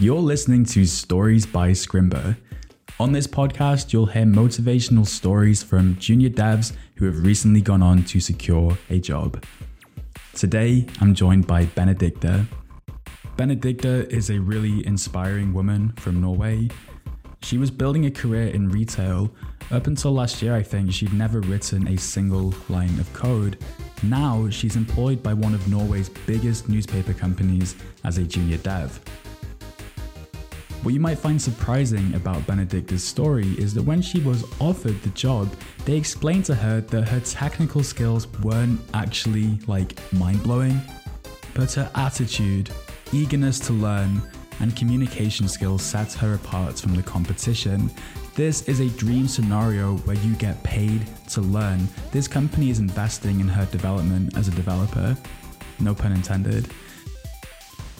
You're listening to Stories by Scrimba. On this podcast, you'll hear motivational stories from junior devs who have recently gone on to secure a job. Today, I'm joined by Benedicte. Benedicte is a really inspiring woman from Norway. She was building a career in retail. Up until last year, I think she'd never written a single line of code. Now, she's employed by one of Norway's biggest newspaper companies as a junior dev. What you might find surprising about Benedicte's story is that when she was offered the job, they explained to her that her technical skills weren't actually like mind blowing, but her attitude, eagerness to learn, and communication skills set her apart from the competition. This is a dream scenario where you get paid to learn. This company is investing in her development as a developer. No pun intended.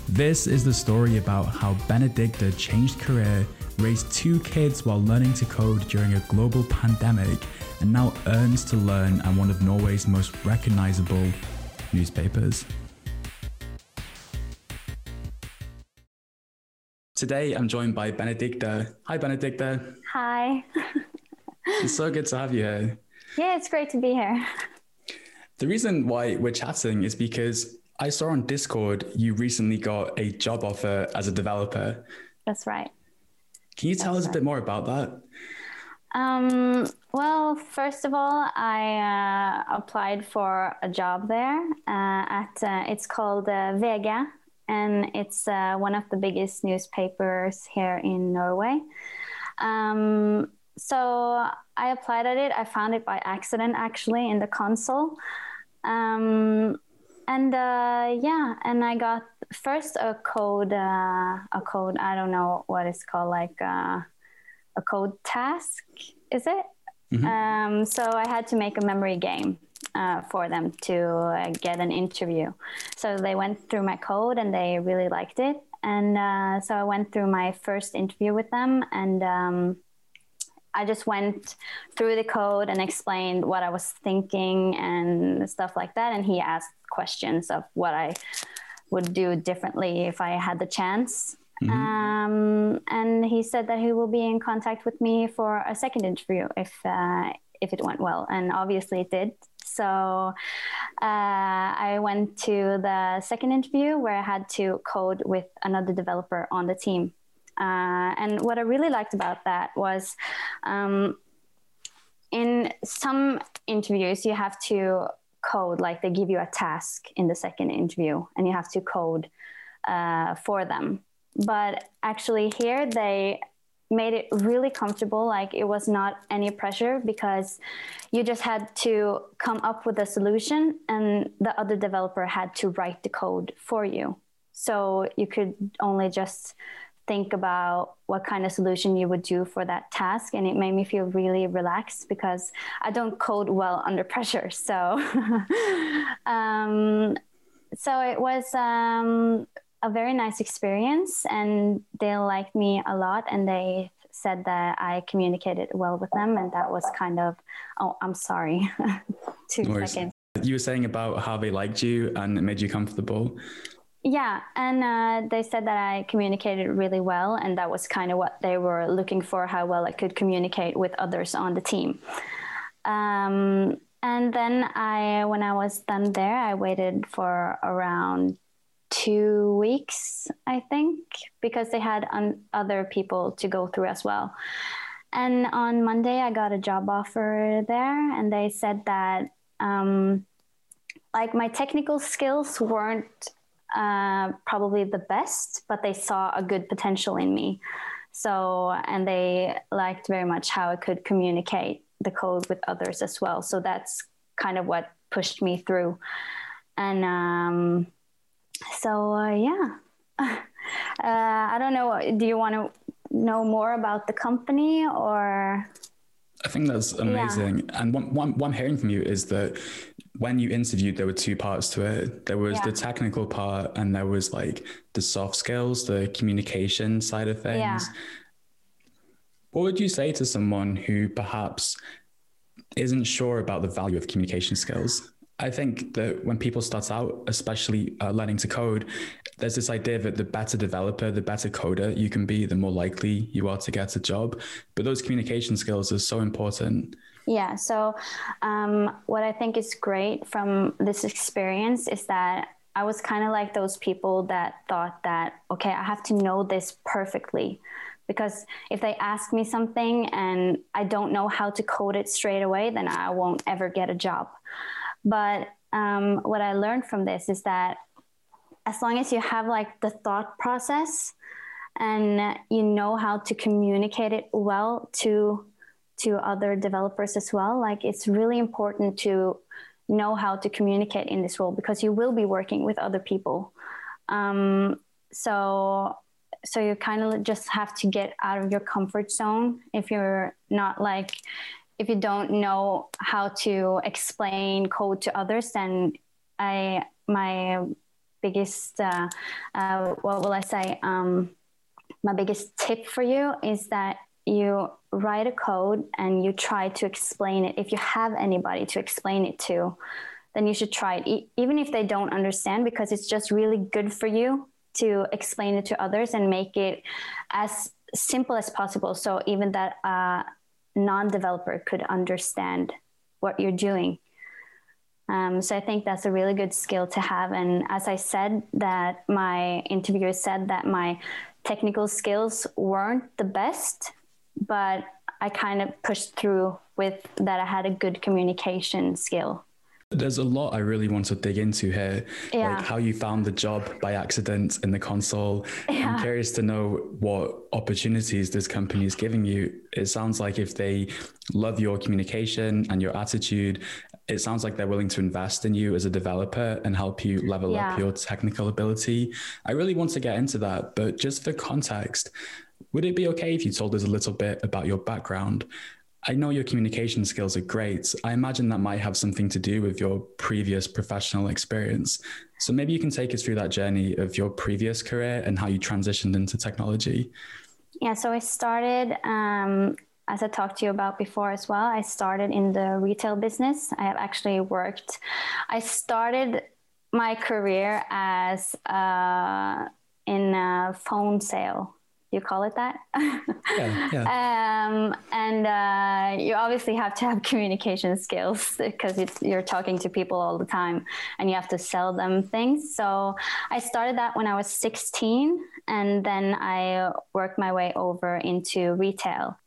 This is the story about how Benedicte changed career, raised two kids while learning to code during a global pandemic, and now earns to learn at one of Norway's most recognizable newspapers. Today, I'm joined by Benedicte. Hi, Benedicte. Hi. it's so good to have you here. Yeah, it's great to be here. The reason why we're chatting is because I saw on Discord you recently got a job offer as a developer. That's right. Can you tell That's us a bit more about that? Um, well, first of all, I uh, applied for a job there uh, at uh, it's called uh, VG, and it's uh, one of the biggest newspapers here in Norway. Um, so I applied at it. I found it by accident, actually, in the console. Um, and uh, yeah, and I got first a code, uh, a code. I don't know what it's called, like uh, a code task. Is it? Mm-hmm. Um, so I had to make a memory game uh, for them to uh, get an interview. So they went through my code and they really liked it. And uh, so I went through my first interview with them and. Um, I just went through the code and explained what I was thinking and stuff like that. And he asked questions of what I would do differently if I had the chance. Mm-hmm. Um, and he said that he will be in contact with me for a second interview if uh, if it went well, and obviously it did. So uh, I went to the second interview where I had to code with another developer on the team. Uh, and what I really liked about that was um, in some interviews, you have to code, like they give you a task in the second interview and you have to code uh, for them. But actually, here they made it really comfortable. Like it was not any pressure because you just had to come up with a solution and the other developer had to write the code for you. So you could only just think about what kind of solution you would do for that task and it made me feel really relaxed because i don't code well under pressure so um, so it was um, a very nice experience and they liked me a lot and they said that i communicated well with them and that was kind of oh i'm sorry two no seconds. You were saying about how they liked you and it made you comfortable yeah, and uh, they said that I communicated really well, and that was kind of what they were looking for how well I could communicate with others on the team. Um, and then I, when I was done there, I waited for around two weeks, I think, because they had un- other people to go through as well. And on Monday, I got a job offer there, and they said that um, like my technical skills weren't uh, probably the best, but they saw a good potential in me. So, and they liked very much how I could communicate the code with others as well. So that's kind of what pushed me through. And um, so, uh, yeah. uh, I don't know. Do you want to know more about the company or? I think that's amazing. Yeah. And one, one, one I'm hearing from you is that when you interviewed, there were two parts to it. There was yeah. the technical part, and there was like the soft skills, the communication side of things. Yeah. What would you say to someone who perhaps isn't sure about the value of communication skills? I think that when people start out, especially uh, learning to code, there's this idea that the better developer, the better coder you can be, the more likely you are to get a job. But those communication skills are so important. Yeah. So, um, what I think is great from this experience is that I was kind of like those people that thought that, okay, I have to know this perfectly. Because if they ask me something and I don't know how to code it straight away, then I won't ever get a job. But um, what I learned from this is that as long as you have like the thought process and you know how to communicate it well to to other developers as well like it's really important to know how to communicate in this role because you will be working with other people. Um, so so you kind of just have to get out of your comfort zone if you're not like if you don't know how to explain code to others then i my biggest uh, uh, what will i say? Um, my biggest tip for you is that you write a code and you try to explain it. If you have anybody to explain it to then you should try it. E- even if they don't understand because it's just really good for you to explain it to others and make it as simple as possible. So even that uh, non-developer could understand what you're doing um, so I think that's a really good skill to have. And as I said, that my interviewer said that my technical skills weren't the best, but I kind of pushed through with that I had a good communication skill. There's a lot I really want to dig into here, yeah. like how you found the job by accident in the console. Yeah. I'm curious to know what opportunities this company is giving you. It sounds like if they love your communication and your attitude, it sounds like they're willing to invest in you as a developer and help you level yeah. up your technical ability. I really want to get into that, but just for context, would it be okay if you told us a little bit about your background? I know your communication skills are great. I imagine that might have something to do with your previous professional experience. So maybe you can take us through that journey of your previous career and how you transitioned into technology. Yeah, so I started, um, as I talked to you about before as well, I started in the retail business. I have actually worked, I started my career as uh, in a phone sale you call it that. yeah, yeah. Um, and uh, you obviously have to have communication skills because you're talking to people all the time and you have to sell them things. So I started that when I was 16 and then I worked my way over into retail.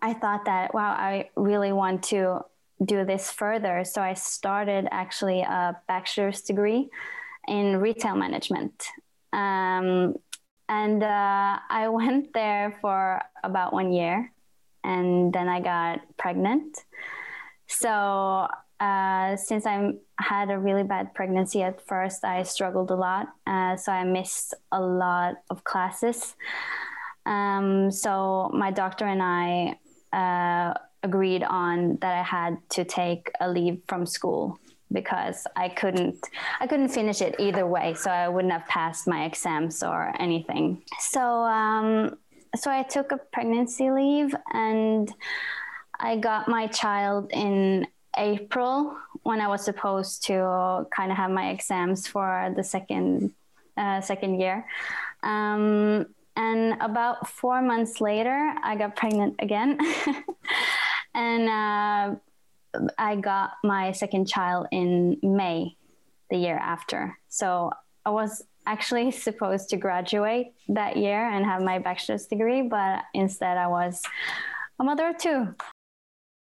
I thought that, wow, I really want to do this further. So I started actually a bachelor's degree in retail management. Um, and uh, I went there for about one year, and then I got pregnant. So uh, since I had a really bad pregnancy at first, I struggled a lot. Uh, so I missed a lot of classes. Um, so my doctor and I uh, agreed on that I had to take a leave from school because I couldn't I couldn't finish it either way, so I wouldn't have passed my exams or anything. So um, so I took a pregnancy leave and I got my child in April when I was supposed to kind of have my exams for the second uh, second year. Um, and about four months later, I got pregnant again. and uh, I got my second child in May the year after. So I was actually supposed to graduate that year and have my bachelor's degree, but instead I was a mother of two.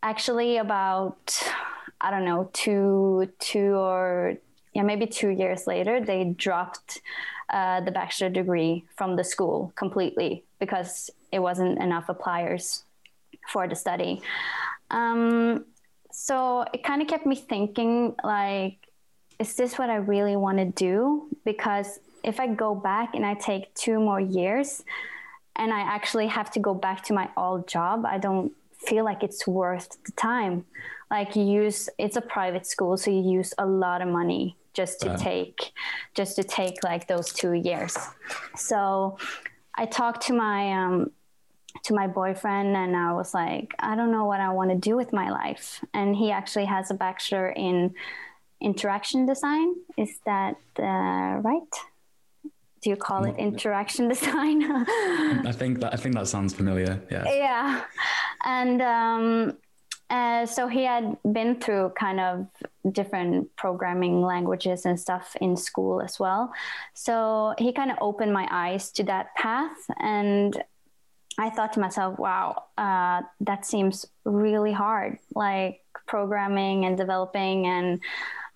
Actually, about I don't know two two or yeah maybe two years later, they dropped uh, the bachelor degree from the school completely because it wasn't enough appliers for the study. Um, so it kind of kept me thinking like is this what i really want to do? Because if i go back and i take two more years and i actually have to go back to my old job i don't feel like it's worth the time. Like you use it's a private school so you use a lot of money just to take just to take like those two years. So i talked to my um, to my boyfriend and I was like, I don't know what I want to do with my life. And he actually has a bachelor in interaction design. Is that uh, right? Do you call it interaction design? I think that I think that sounds familiar. Yeah. Yeah, and um, uh, so he had been through kind of different programming languages and stuff in school as well. So he kind of opened my eyes to that path. And I thought to myself, wow, uh, that seems really hard, like programming and developing. And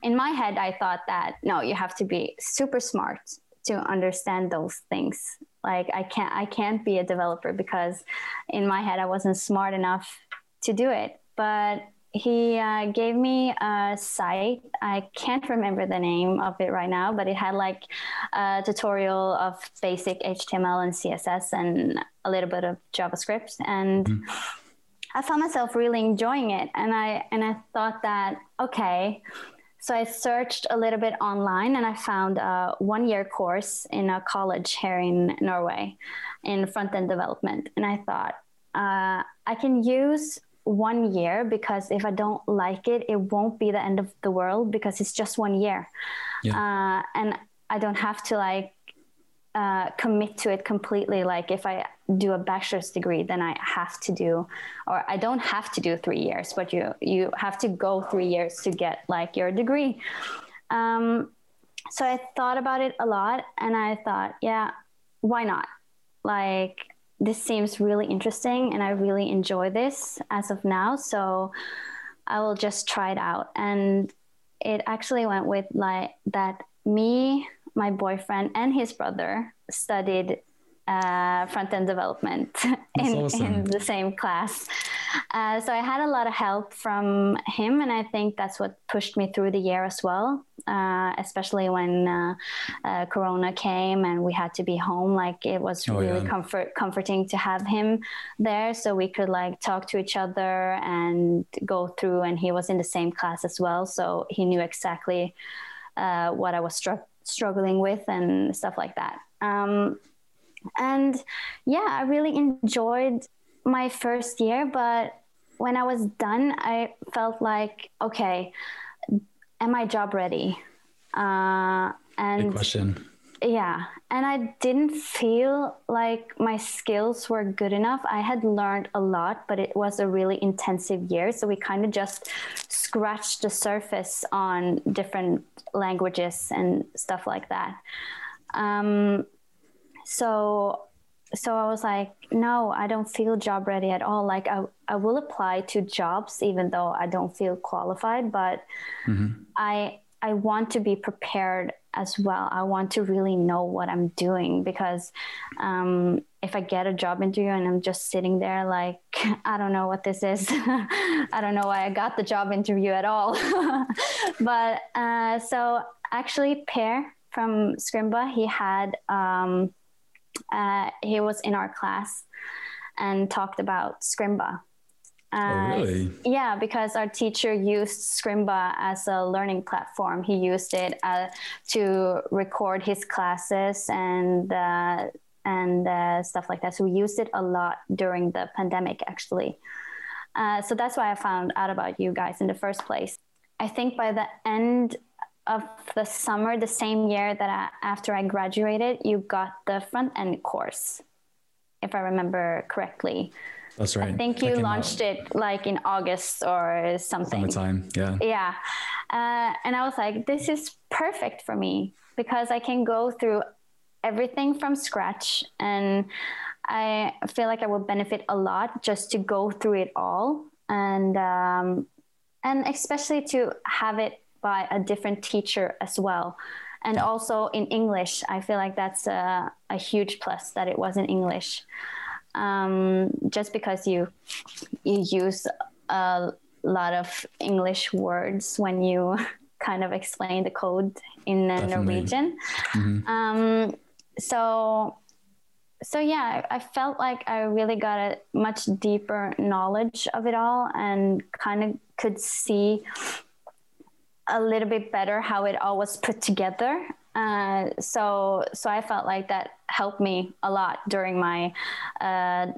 in my head, I thought that no, you have to be super smart to understand those things. Like I can't, I can't be a developer because in my head, I wasn't smart enough to do it but he uh, gave me a site. I can't remember the name of it right now, but it had like a tutorial of basic HTML and CSS and a little bit of JavaScript. And mm. I found myself really enjoying it. And I, and I thought that, okay, so I searched a little bit online and I found a one year course in a college here in Norway in front end development. And I thought, uh, I can use one year because if I don't like it, it won't be the end of the world because it's just one year. Yeah. Uh, and I don't have to like uh, commit to it completely. Like if I do a bachelor's degree, then I have to do, or I don't have to do three years, but you you have to go three years to get like your degree. Um, so I thought about it a lot, and I thought, yeah, why not? Like this seems really interesting and I really enjoy this as of now. So I will just try it out. And it actually went with like that me, my boyfriend, and his brother studied uh, front end development in, awesome. in the same class. Uh, so I had a lot of help from him, and I think that's what pushed me through the year as well. Uh, especially when uh, uh, Corona came and we had to be home, like it was oh, really yeah. comfort comforting to have him there, so we could like talk to each other and go through. And he was in the same class as well, so he knew exactly uh, what I was str- struggling with and stuff like that. Um, and yeah, I really enjoyed my first year, but when I was done, I felt like, okay, am I job ready? Uh, and Good question. Yeah, and I didn't feel like my skills were good enough. I had learned a lot, but it was a really intensive year. So we kind of just scratched the surface on different languages and stuff like that. Um, so so I was like, no, I don't feel job ready at all. Like I, I will apply to jobs even though I don't feel qualified, but mm-hmm. I I want to be prepared as well. I want to really know what I'm doing because um, if I get a job interview and I'm just sitting there like I don't know what this is, I don't know why I got the job interview at all. but uh, so actually, Per from Scrimba, he had. Um, uh, he was in our class and talked about Scrimba. Uh, oh, really? Yeah, because our teacher used Scrimba as a learning platform. He used it uh, to record his classes and uh, and uh, stuff like that. So we used it a lot during the pandemic, actually. Uh, so that's why I found out about you guys in the first place. I think by the end of the summer, the same year that I, after I graduated, you got the front end course, if I remember correctly. That's right. I think you launched out. it like in August or something. Summertime, yeah. Yeah. Uh, and I was like, this is perfect for me because I can go through everything from scratch and I feel like I will benefit a lot just to go through it all and um, and especially to have it by a different teacher as well. And also in English, I feel like that's a, a huge plus that it was in English. Um, just because you you use a lot of English words when you kind of explain the code in Norwegian. Mm-hmm. Um, so so yeah, I felt like I really got a much deeper knowledge of it all and kind of could see a little bit better how it all was put together. Uh, so so I felt like that helped me a lot during my uh,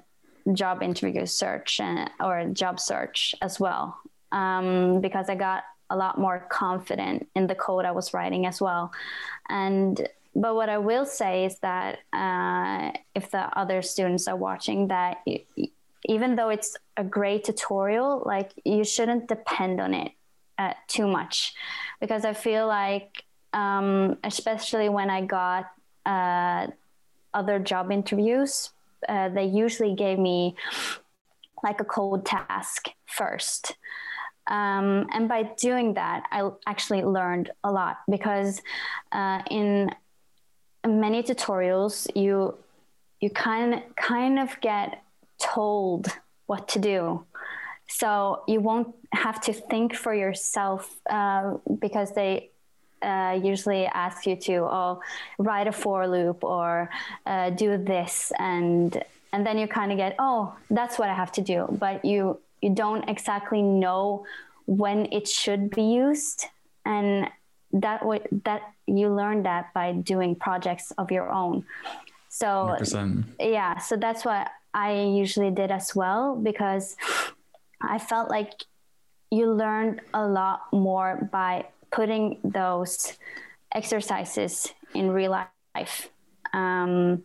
job interview search and, or job search as well um, because I got a lot more confident in the code I was writing as well. And but what I will say is that uh, if the other students are watching, that even though it's a great tutorial, like you shouldn't depend on it too much, because I feel like, um, especially when I got uh, other job interviews, uh, they usually gave me like a code task first. Um, and by doing that, I actually learned a lot because uh, in many tutorials, you you kind kind of get told what to do, so you won't have to think for yourself uh, because they uh, usually ask you to oh write a for loop or uh, do this. And and then you kind of get oh that's what i have to do. But you you don't exactly know when it should be used. And that way that you learn that by doing projects of your own. So 100%. yeah so that's what i usually did as well because i felt like you learned a lot more by putting those exercises in real life um,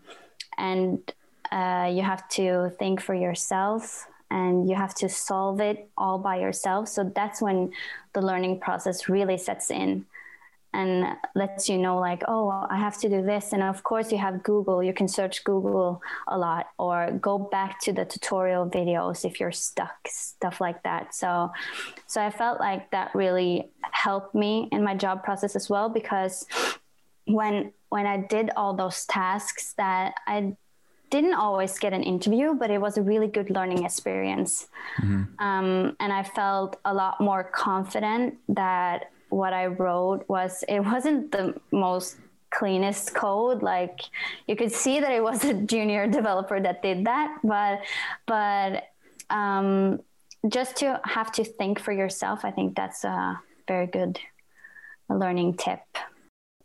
and uh, you have to think for yourself and you have to solve it all by yourself. So that's when the learning process really sets in and lets you know like oh i have to do this and of course you have google you can search google a lot or go back to the tutorial videos if you're stuck stuff like that so so i felt like that really helped me in my job process as well because when when i did all those tasks that i didn't always get an interview, but it was a really good learning experience. Mm-hmm. Um, and I felt a lot more confident that what I wrote was, it wasn't the most cleanest code. Like you could see that it was a junior developer that did that, but, but, um, just to have to think for yourself, I think that's a very good learning tip.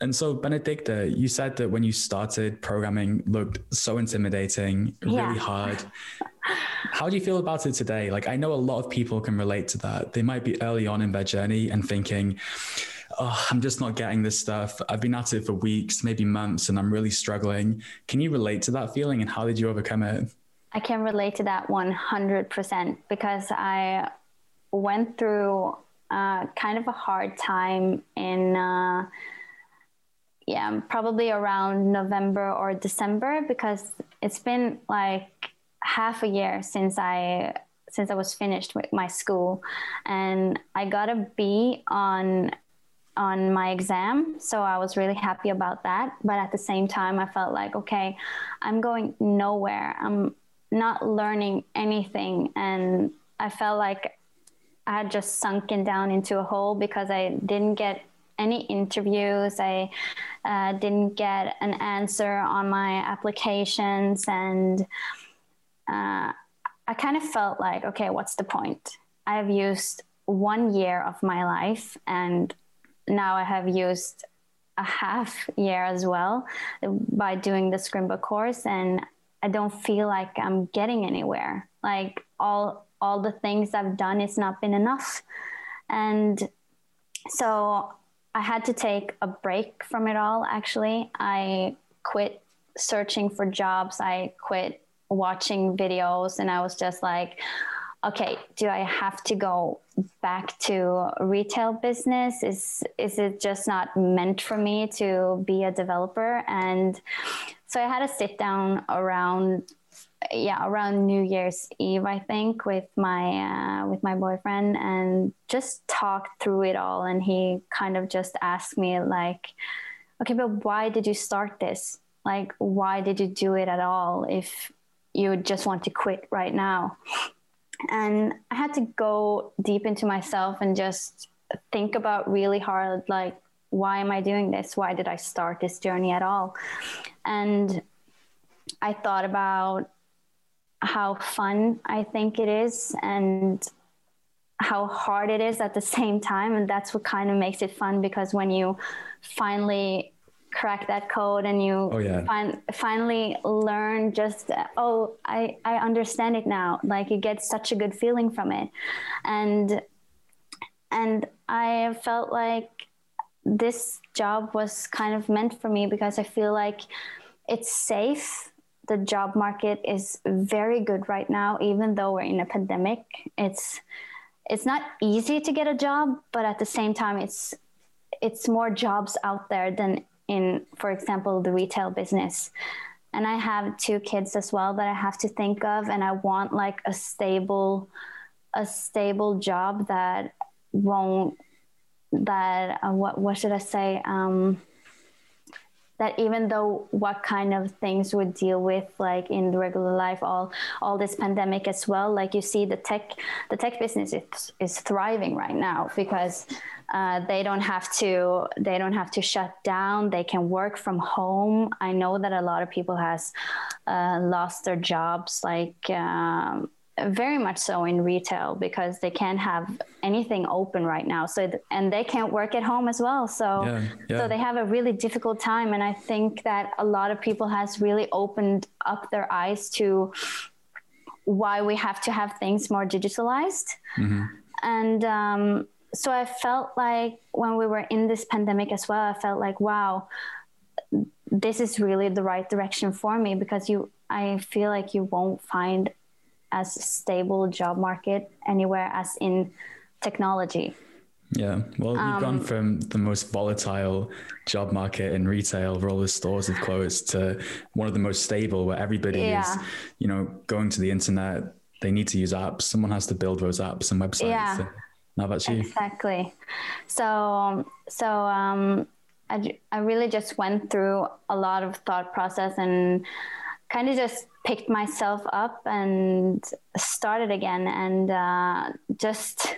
And so, Benedicte, you said that when you started, programming looked so intimidating, really yeah. hard. How do you feel about it today? Like, I know a lot of people can relate to that. They might be early on in their journey and thinking, oh, I'm just not getting this stuff. I've been at it for weeks, maybe months, and I'm really struggling. Can you relate to that feeling and how did you overcome it? I can relate to that 100% because I went through uh, kind of a hard time in. Uh, yeah, probably around November or December because it's been like half a year since I since I was finished with my school, and I got a B on on my exam, so I was really happy about that. But at the same time, I felt like okay, I'm going nowhere. I'm not learning anything, and I felt like I had just sunken down into a hole because I didn't get any interviews. I uh, didn't get an answer on my applications, and uh, I kind of felt like, okay, what's the point? I've used one year of my life, and now I have used a half year as well by doing the Scrimba course, and I don't feel like I'm getting anywhere. Like all all the things I've done, it's not been enough, and so I had to take a break from it all, actually. I quit searching for jobs, I quit watching videos, and I was just like, okay, do I have to go back to retail business? Is is it just not meant for me to be a developer? And so I had a sit down around yeah around new year's eve i think with my uh, with my boyfriend and just talked through it all. And he kind of just asked me like okay but why did you start this? Like why did you do it at all if you just want to quit right now? And i had to go deep into myself and just think about really hard like why am i doing this? Why did i start this journey at all? And i thought about how fun I think it is and how hard it is at the same time. And that's what kind of makes it fun because when you finally crack that code and you oh, yeah. fin- finally learn just oh I, I understand it now like you get such a good feeling from it and and I felt like this job was kind of meant for me because I feel like it's safe. The job market is very good right now, even though we're in a pandemic. It's it's not easy to get a job, but at the same time, it's it's more jobs out there than in, for example, the retail business. And I have two kids as well that I have to think of, and I want like a stable, a stable job that won't that uh, what what should I say um, that even though what kind of things would deal with like in the regular life all all this pandemic as well like you see the tech the tech business is, is thriving right now because uh, they don't have to they don't have to shut down. They can work from home. I know that a lot of people has uh, lost their jobs like um, very much so in retail because they can't have anything open right now. So th- and they can't work at home as well. So Yeah, yeah. so they have a really difficult time. And i think that a lot of people has really opened up their eyes to why we have to have things more digitalized. And um, so i felt like when we were in this pandemic as well i felt like wow this is really the right direction for me because you i feel like you won't find as stable job market anywhere as in technology Yeah. Well, you've Um, gone from the most volatile job market in retail where all the stores have closed to one of the most stable where everybody is, you know, going to the internet. They need to use apps. Someone has to build those apps and websites. Yeah. So now that's you. Exactly. So so um, I I really just went through a lot of thought process and kind of just picked myself up and started again and uh, just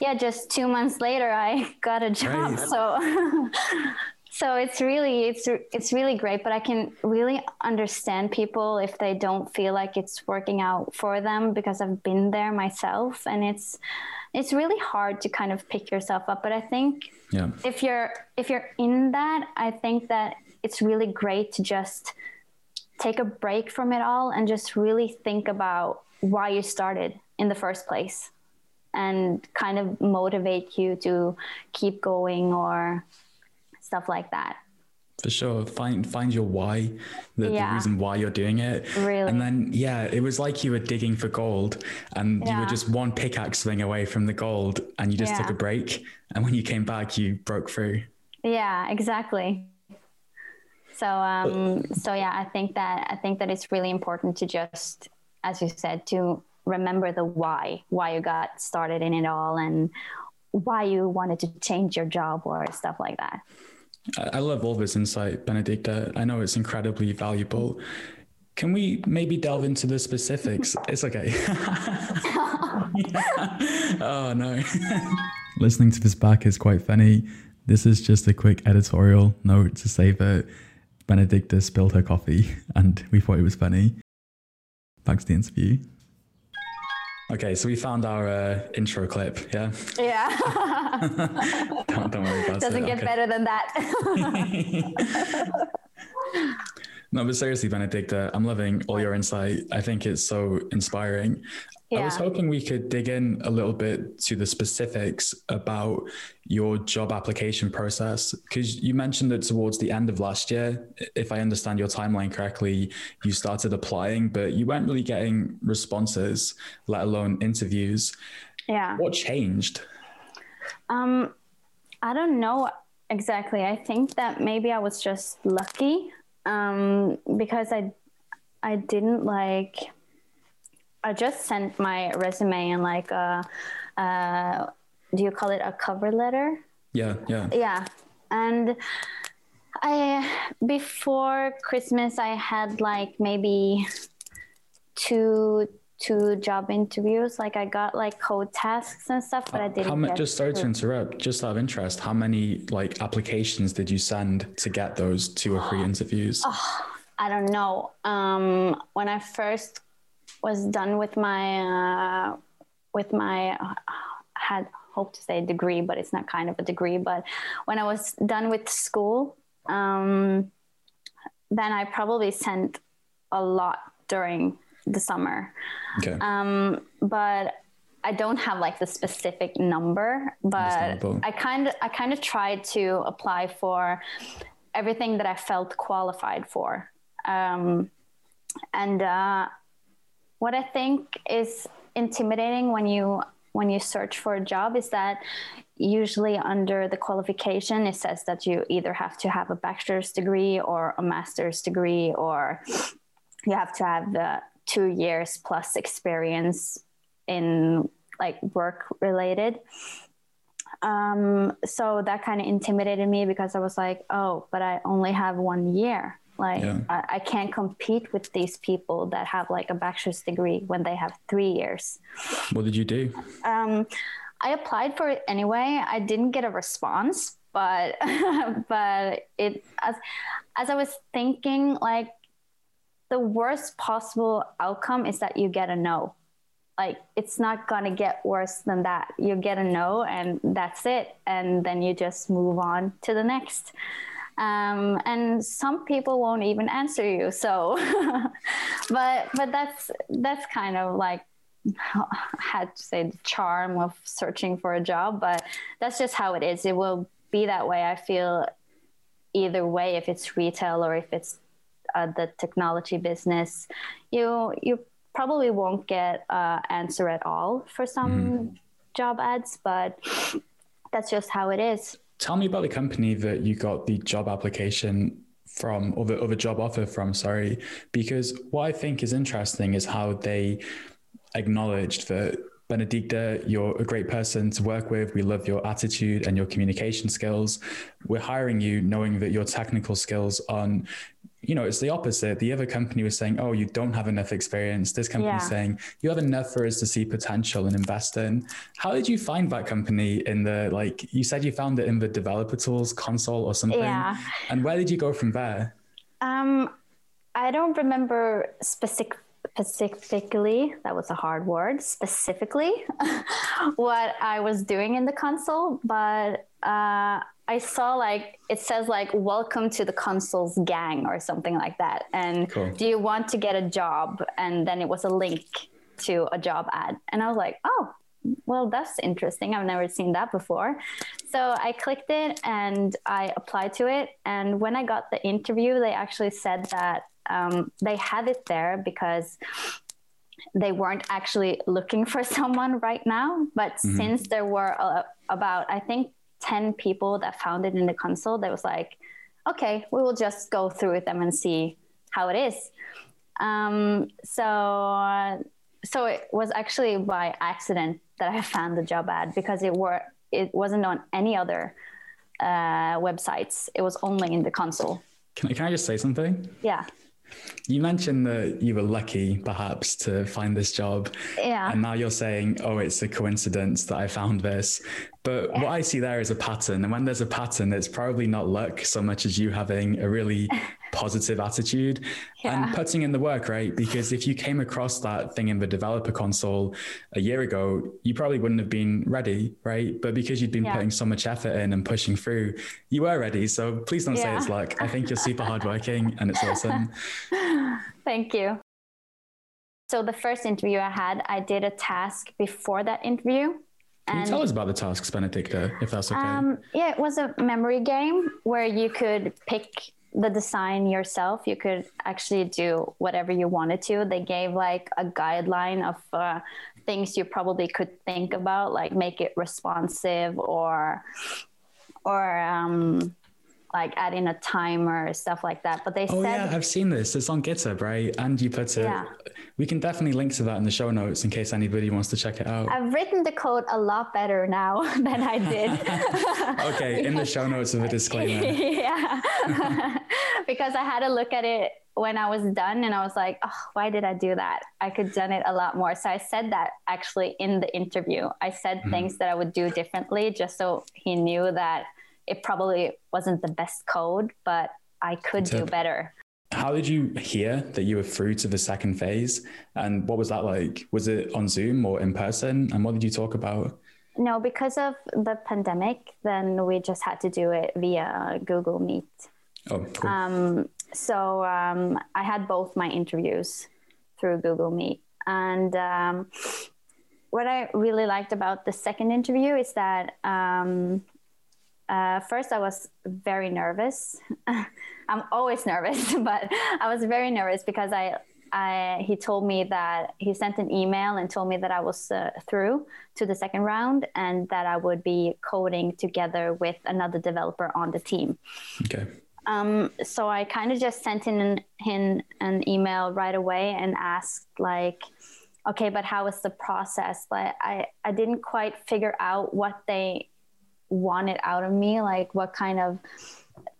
yeah just two months later I got a job so. So it's really it's it's really great, but I can really understand people if they don't feel like it's working out for them because I've been there myself, and it's it's really hard to kind of pick yourself up. But I think Yeah. if you're if you're in that, I think that it's really great to just take a break from it all and just really think about why you started in the first place and kind of motivate you to keep going or stuff like that. For sure. Find find your why, the, the reason why you're doing it. Really. And then yeah, it was like you were digging for gold and you were just one pickaxe swing away from the gold and you just took a break. And when you came back, you broke through. Yeah, exactly. So um so yeah, I think that I think that it's really important to just as you said to remember the why, why you got started in it all and why you wanted to change your job or stuff like that. I I love all this insight, Benedicte. I know it's incredibly valuable. Can we maybe delve into the specifics? It's okay. oh, no. Listening to this back is quite funny. This is just a quick editorial note to say that Benedicte spilled her coffee and we thought it was funny. Back to the interview. Okay, so we found our uh, intro clip, yeah? Yeah. Don't, don't worry about it. Doesn't get okay. better than that. No, but seriously, Benedicte, I'm loving all your insight. I think it's so inspiring. Yeah. I was hoping we could dig in a little bit to the specifics about your job application process because you mentioned that towards the end of last year, if I understand your timeline correctly, you started applying, but you weren't really getting responses, let alone interviews. yeah. What changed? Um, I don't know exactly. I think that maybe I was just lucky um, because I I didn't like. I just sent my resume and like a, uh, do you call it a cover letter? Yeah, yeah. Yeah, and I before Christmas I had like maybe two two job interviews. Like I got like code tasks and stuff, but I didn't. How get just sorry to interrupt, just out of interest, how many like applications did you send to get those two or three interviews? I don't know. Um, when I first was done with my uh, with my uh, had hope to say degree, but it's not kind of a degree. But when I was done with school, um, then I probably sent a lot during the summer. Okay. Um, but I don't have like the specific number, but I kind of I kind of tried to apply for everything that I felt qualified for. Um, and uh, what I think is intimidating when you when you search for a job is that usually under the qualification it says that you either have to have a bachelor's degree or a master's degree or you have to have the two years plus experience in like work related um, so that kind of intimidated me because i was like oh but i only have one year like yeah. I, I, can't compete with these people that have like a bachelor's degree when they have three years. What did you do? Um, I applied for it anyway. I didn't get a response, but but it as as I was thinking, like the worst possible outcome is that you get a no. Like it's not gonna get worse than that. You get a no, and that's it, and then you just move on to the next um, and some people won't even answer you so but but that's that's kind of like I had to say the charm of searching for a job but that's just how it is it will be that way i feel either way if it's retail or if it's uh, the technology business you you probably won't get an uh, answer at all for some mm-hmm. job ads but that's just how it is Tell me about the company that you got the job application from, or the, or the job offer from, sorry, because what I think is interesting is how they acknowledged that Benedicte, you're a great person to work with. We love your attitude and your communication skills. We're hiring you knowing that your technical skills on you know, it's the opposite. The other company was saying, oh, you don't have enough experience. This company yeah. saying, you have enough for us to see potential and invest in. How did you find that company in the, like, you said you found it in the developer tools console or something? Yeah. And where did you go from there? Um, I don't remember specific specifically that was a hard word specifically what i was doing in the console but uh, I saw like it says like welcome to the consoles gang or something like that. And cool. do you want to get a job? And then it was a link to a job ad. And I was like, oh, well, that's interesting. I've never seen that before. So I clicked it and I applied to it. And when I got the interview, they actually said that um, they had it there because they weren't actually looking for someone right now. But mm-hmm. since there were uh, about, I think, 10 people that found it in the console that was like, okay, we will just go through them and see how it is. Um, so, so it was actually by accident that I found the job ad because it were it wasn't on any other uh, websites. It was only in the console. Can I, can I just say something? Yeah. You mentioned that you were lucky, perhaps, to find this job. Yeah. And now you're saying, oh, it's a coincidence that I found this. But yeah. what I see there is a pattern. And when there's a pattern, it's probably not luck so much as you having a really positive attitude yeah. and putting in the work, right? Because if you came across that thing in the developer console a year ago, you probably wouldn't have been ready, right? But because you'd been yeah. putting so much effort in and pushing through, you were ready. So please don't say it's luck. I think you're super hardworking and it's awesome. Thank you. So the first interview I had, I did a task before that interview. Can you tell us about the tasks, Benedicte, if that's okay? Um, yeah, it was a memory game where you could pick the design yourself. You could actually do whatever you wanted to. They gave like a guideline of uh, things you probably could think about, like make it responsive or or um, like add in a timer stuff like that but they oh said yeah i've seen this it's on github right and you put it yeah. we can definitely link to that in the show notes in case anybody wants to check it out i've written the code a lot better now than i did okay in the show notes of a disclaimer yeah because i had to look at it when I was done and I was like, oh, why did I do that? I could have done it a lot more. So I said that actually in the interview. I said mm-hmm. things that I would do differently just so he knew that it probably wasn't the best code, but I could so, do better. How did you hear that you were through to the second phase? And what was that like? Was it on Zoom or in person? And what did you talk about? No, because of the pandemic, then we just had to do it via Google Meet. Oh, cool. Um, so um, I had both my interviews through Google Meet. And um, what I really liked about the second interview is that um, uh, first I was very nervous. I'm always nervous, but I was very nervous because I, I he told me that he sent an email and told me that I was uh, through to the second round and that I would be coding together with another developer on the team. Okay. Um, so I kind of just sent in an, in an email right away and asked like, okay, but how was the process? Like I, I didn't quite figure out what they wanted out of me, like what kind of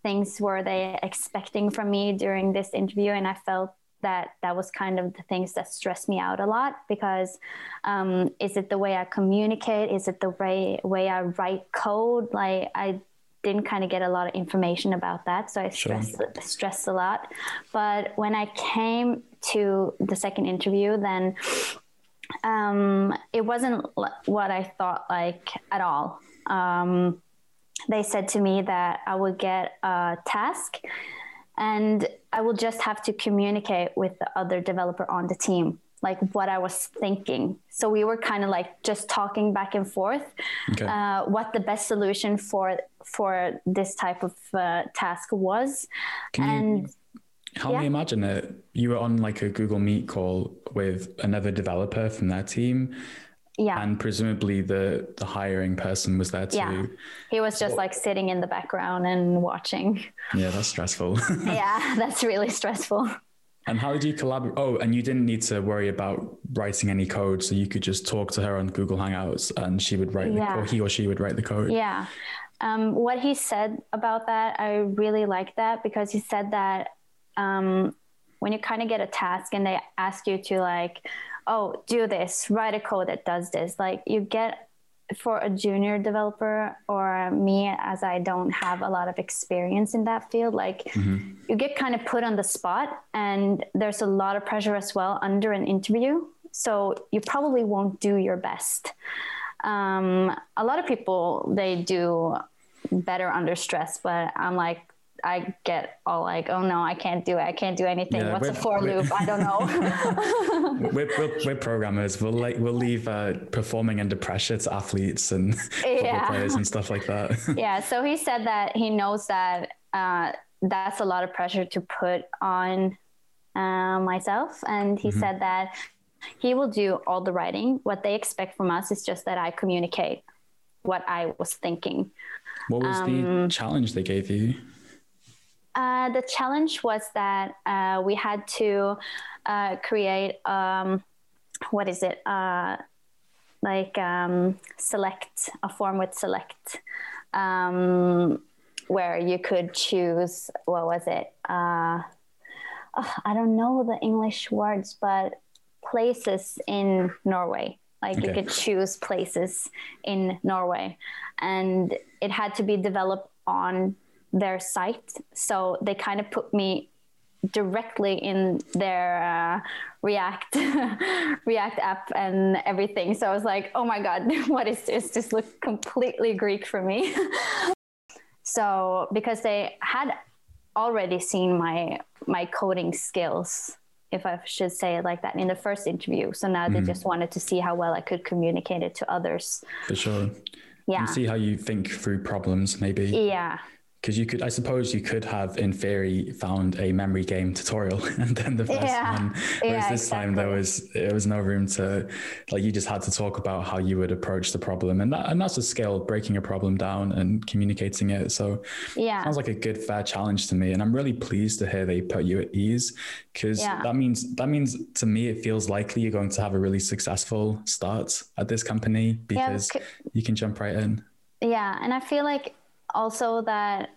things were they expecting from me during this interview, and I felt that that was kind of the things that stressed me out a lot because um, is it the way I communicate? Is it the way way I write code? Like I didn't kind of get a lot of information about that, so I stressed sure. stressed a lot. But when I came to the second interview, then um, it wasn't what I thought like at all. Um, they said to me that I would get a task and I will just have to communicate with the other developer on the team, like what I was thinking. So we were kind of like just talking back and forth, okay. uh, what the best solution for for this type of uh, task was, Can and. You- Help yeah. me imagine it. You were on like a Google Meet call with another developer from their team. Yeah. And presumably the the hiring person was there too. Yeah. He was just like sitting in the background and watching. Yeah, that's stressful. yeah, that's really stressful. And how did you collaborate? Oh, and you didn't need to worry about writing any code, so you could just talk to her on Google Hangouts, and she would write, yeah. the, or he or she would write the code. Yeah. Um, what he said about that, I really like that because he said that um, when you kind of get a task and they ask you to like, oh, do this, write a code that does this, like you get for a junior developer or me as I don't have a lot of experience in that field, like mm-hmm. you get kind of put on the spot and there's a lot of pressure as well under an interview. So you probably won't do your best. Um, a lot of people, they do better under stress, but I'm like, I get all like, oh no, I can't do it. I can't do anything. Yeah, What's a for loop? I don't know. we're, we're, we're, programmers. We'll like we'll leave uh, performing under pressure to athletes and yeah. players and stuff like that. yeah. So he said that he knows that uh, that's a lot of pressure to put on uh, myself, and he mm-hmm. said that he will do all the writing. What they expect from us is just that I communicate what I was thinking. What was um, the challenge they gave you? Uh, the challenge was that uh, we had to uh, create um, what is it? Uh, like um, select a form with select um, where you could choose what was it? Oh, i don't know the english words but places in norway. Like okay. you could choose places in norway. And it had to be developed on their site. So they kind of put me directly in their uh, React React app and everything. So I was like, oh my god, what is this? This looks completely Greek for me. so because they had already seen my my coding skills, if I should say it like that, in the first interview. So now mm. they just wanted to see how well I could communicate it to others. For sure. Yeah. And see how you think through problems, maybe. Yeah because you could i suppose you could have in theory found a memory game tutorial and then the first yeah. one whereas yeah, this exactly. time there was there was no room to like you just had to talk about how you would approach the problem and that and that's a skill breaking a problem down and communicating it so yeah sounds like a good fair challenge to me and i'm really pleased to hear they put you at ease because yeah. that means that means to me it feels likely you're going to have a really successful start at this company because you can jump right in yeah and i feel like also that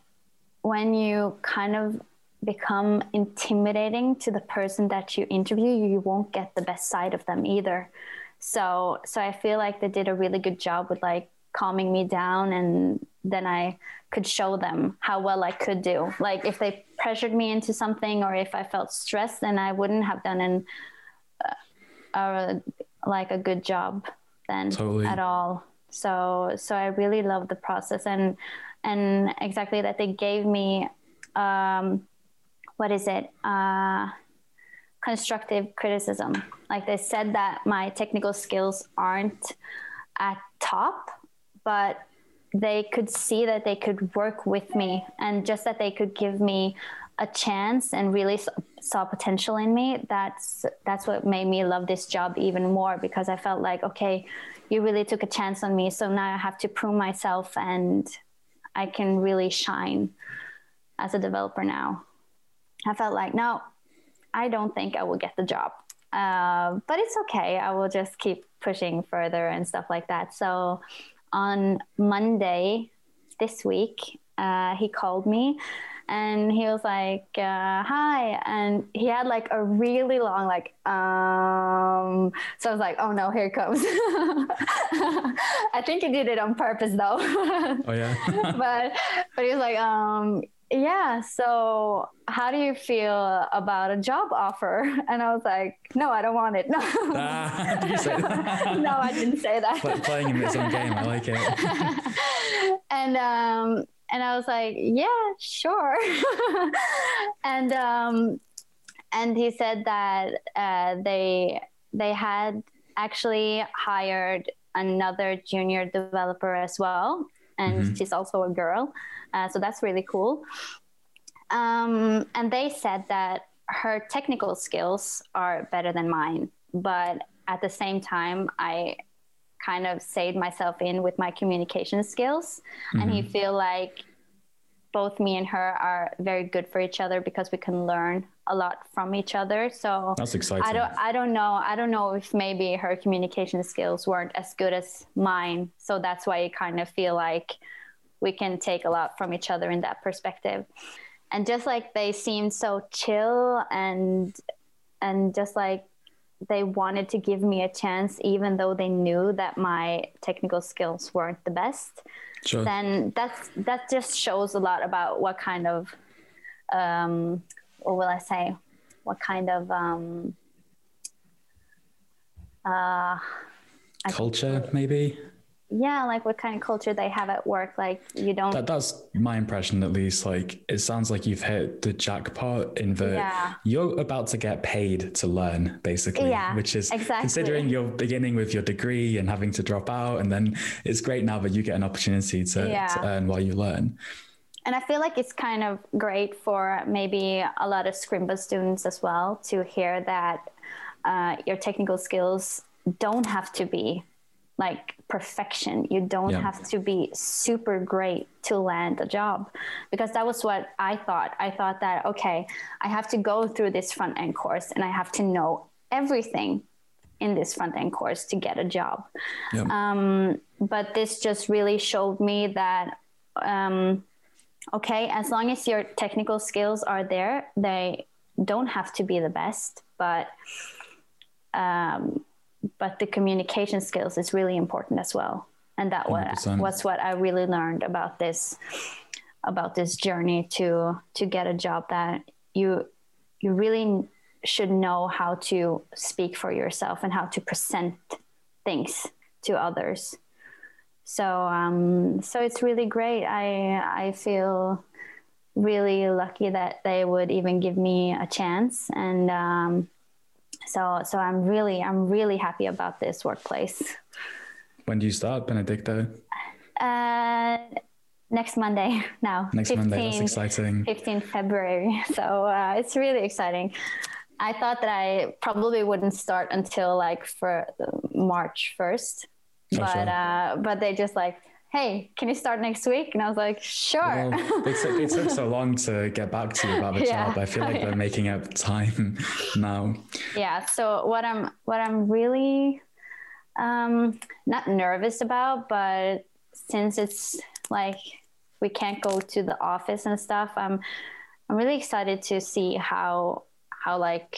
when you kind of become intimidating to the person that you interview, you won't get the best side of them either. So, so I feel like they did a really good job with like calming me down, and then I could show them how well I could do. Like if they pressured me into something, or if I felt stressed, then I wouldn't have done an uh, like a good job then totally. at all. So, so I really love the process and and exactly that they gave me um, what is it uh, constructive criticism. Like they said that my technical skills aren't at top, but they could see that they could work with me and just that they could give me a chance and really saw potential in me that's that's what made me love this job even more because i felt like okay you really took a chance on me so now i have to prove myself and i can really shine as a developer now. I felt like no i don't think i will get the job. Uh, but it's okay. I will just keep pushing further and stuff like that. So on monday this week uh, he called me and he was like uh, hi. And he had like a really long like um so i was like oh no here comes. I think he did it on purpose though. Oh yeah. But but he was like um yeah so how do you feel about a job offer? And i was like no i don't want it. No ah, did you say that? no i didn't say that. Playing him its own game. I like it. And um and I was like, yeah, sure. and um, and he said that uh, they they had actually hired another junior developer as well, and mm-hmm. she's also a girl, uh, so that's really cool. Um, and they said that her technical skills are better than mine, but at the same time, I kind of saved myself in with my communication skills. Mm-hmm. and he mm-hmm. feel like both me and her are very good for each other because we can learn a lot from each other. So that's exciting. I don't i don't know. I don't know if maybe her communication skills weren't as good as mine. So that's why i kind of feel like we can take a lot from each other in that perspective. And just like they seemed so chill and and just like they wanted to give me a chance even though they knew that my technical skills weren't the best sure. then that's that just shows a lot about what kind of um what will i say what kind of um uh culture maybe yeah like what kind of culture they have at work like you don't that, that's my impression at least like it sounds like you've hit the jackpot in the yeah. you're about to get paid to learn basically yeah, which is exactly. considering you're beginning with your degree and having to drop out and then it's great now that you get an opportunity to, yeah. to earn while you learn and I feel like it's kind of great for maybe a lot of Scrimba students as well to hear that uh, your technical skills don't have to be like perfection. You don't yeah. have to be super great to land a job because that was what I thought. I thought that, okay, I have to go through this front end course and I have to know everything in this front end course to get a job. Yeah. Um, but this just really showed me that, um, okay, as long as your technical skills are there, they don't have to be the best, but um, but the communication skills is really important as well. And that was, was what i really learned about this about this journey to to get a job that you you really should know how to speak for yourself and how to present things to others. So um so it's really great. I i feel really lucky that they would even give me a chance. And um so so i'm really i'm really happy about this workplace when do you start Benedicte? uh, next monday now next 15, monday that's exciting 15 february so uh, it's really exciting i thought that i probably wouldn't start until like for march 1st oh, but sure. uh, but they just like hey, can you start next week? And I was like, sure. Well, it, took, took so long to get back to you about the yeah. job. I feel like they're making up time now. Yeah. So what I'm what I'm really um, not nervous about, but since it's like we can't go to the office and stuff, I'm I'm really excited to see how how like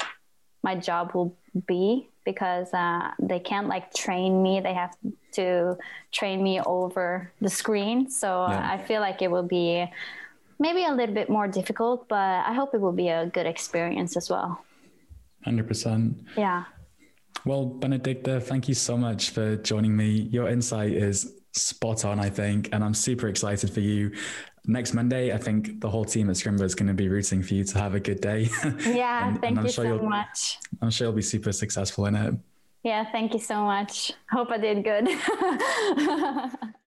my job will be because uh, they can't like train me. They have to train me over the screen. So yeah. I feel like it will be maybe a little bit more difficult, but I hope it will be a good experience as well. 100%. Yeah. Well, Benedicte, thank you so much for joining me. Your insight is spot on, I think. And I'm super excited for you. Next Monday, I think the whole team at Scrimba is going to be rooting for you to have a good day. Yeah, and, thank and you sure so much. I'm sure you'll be super successful in it. Yeah, thank you so much. Hope I did good.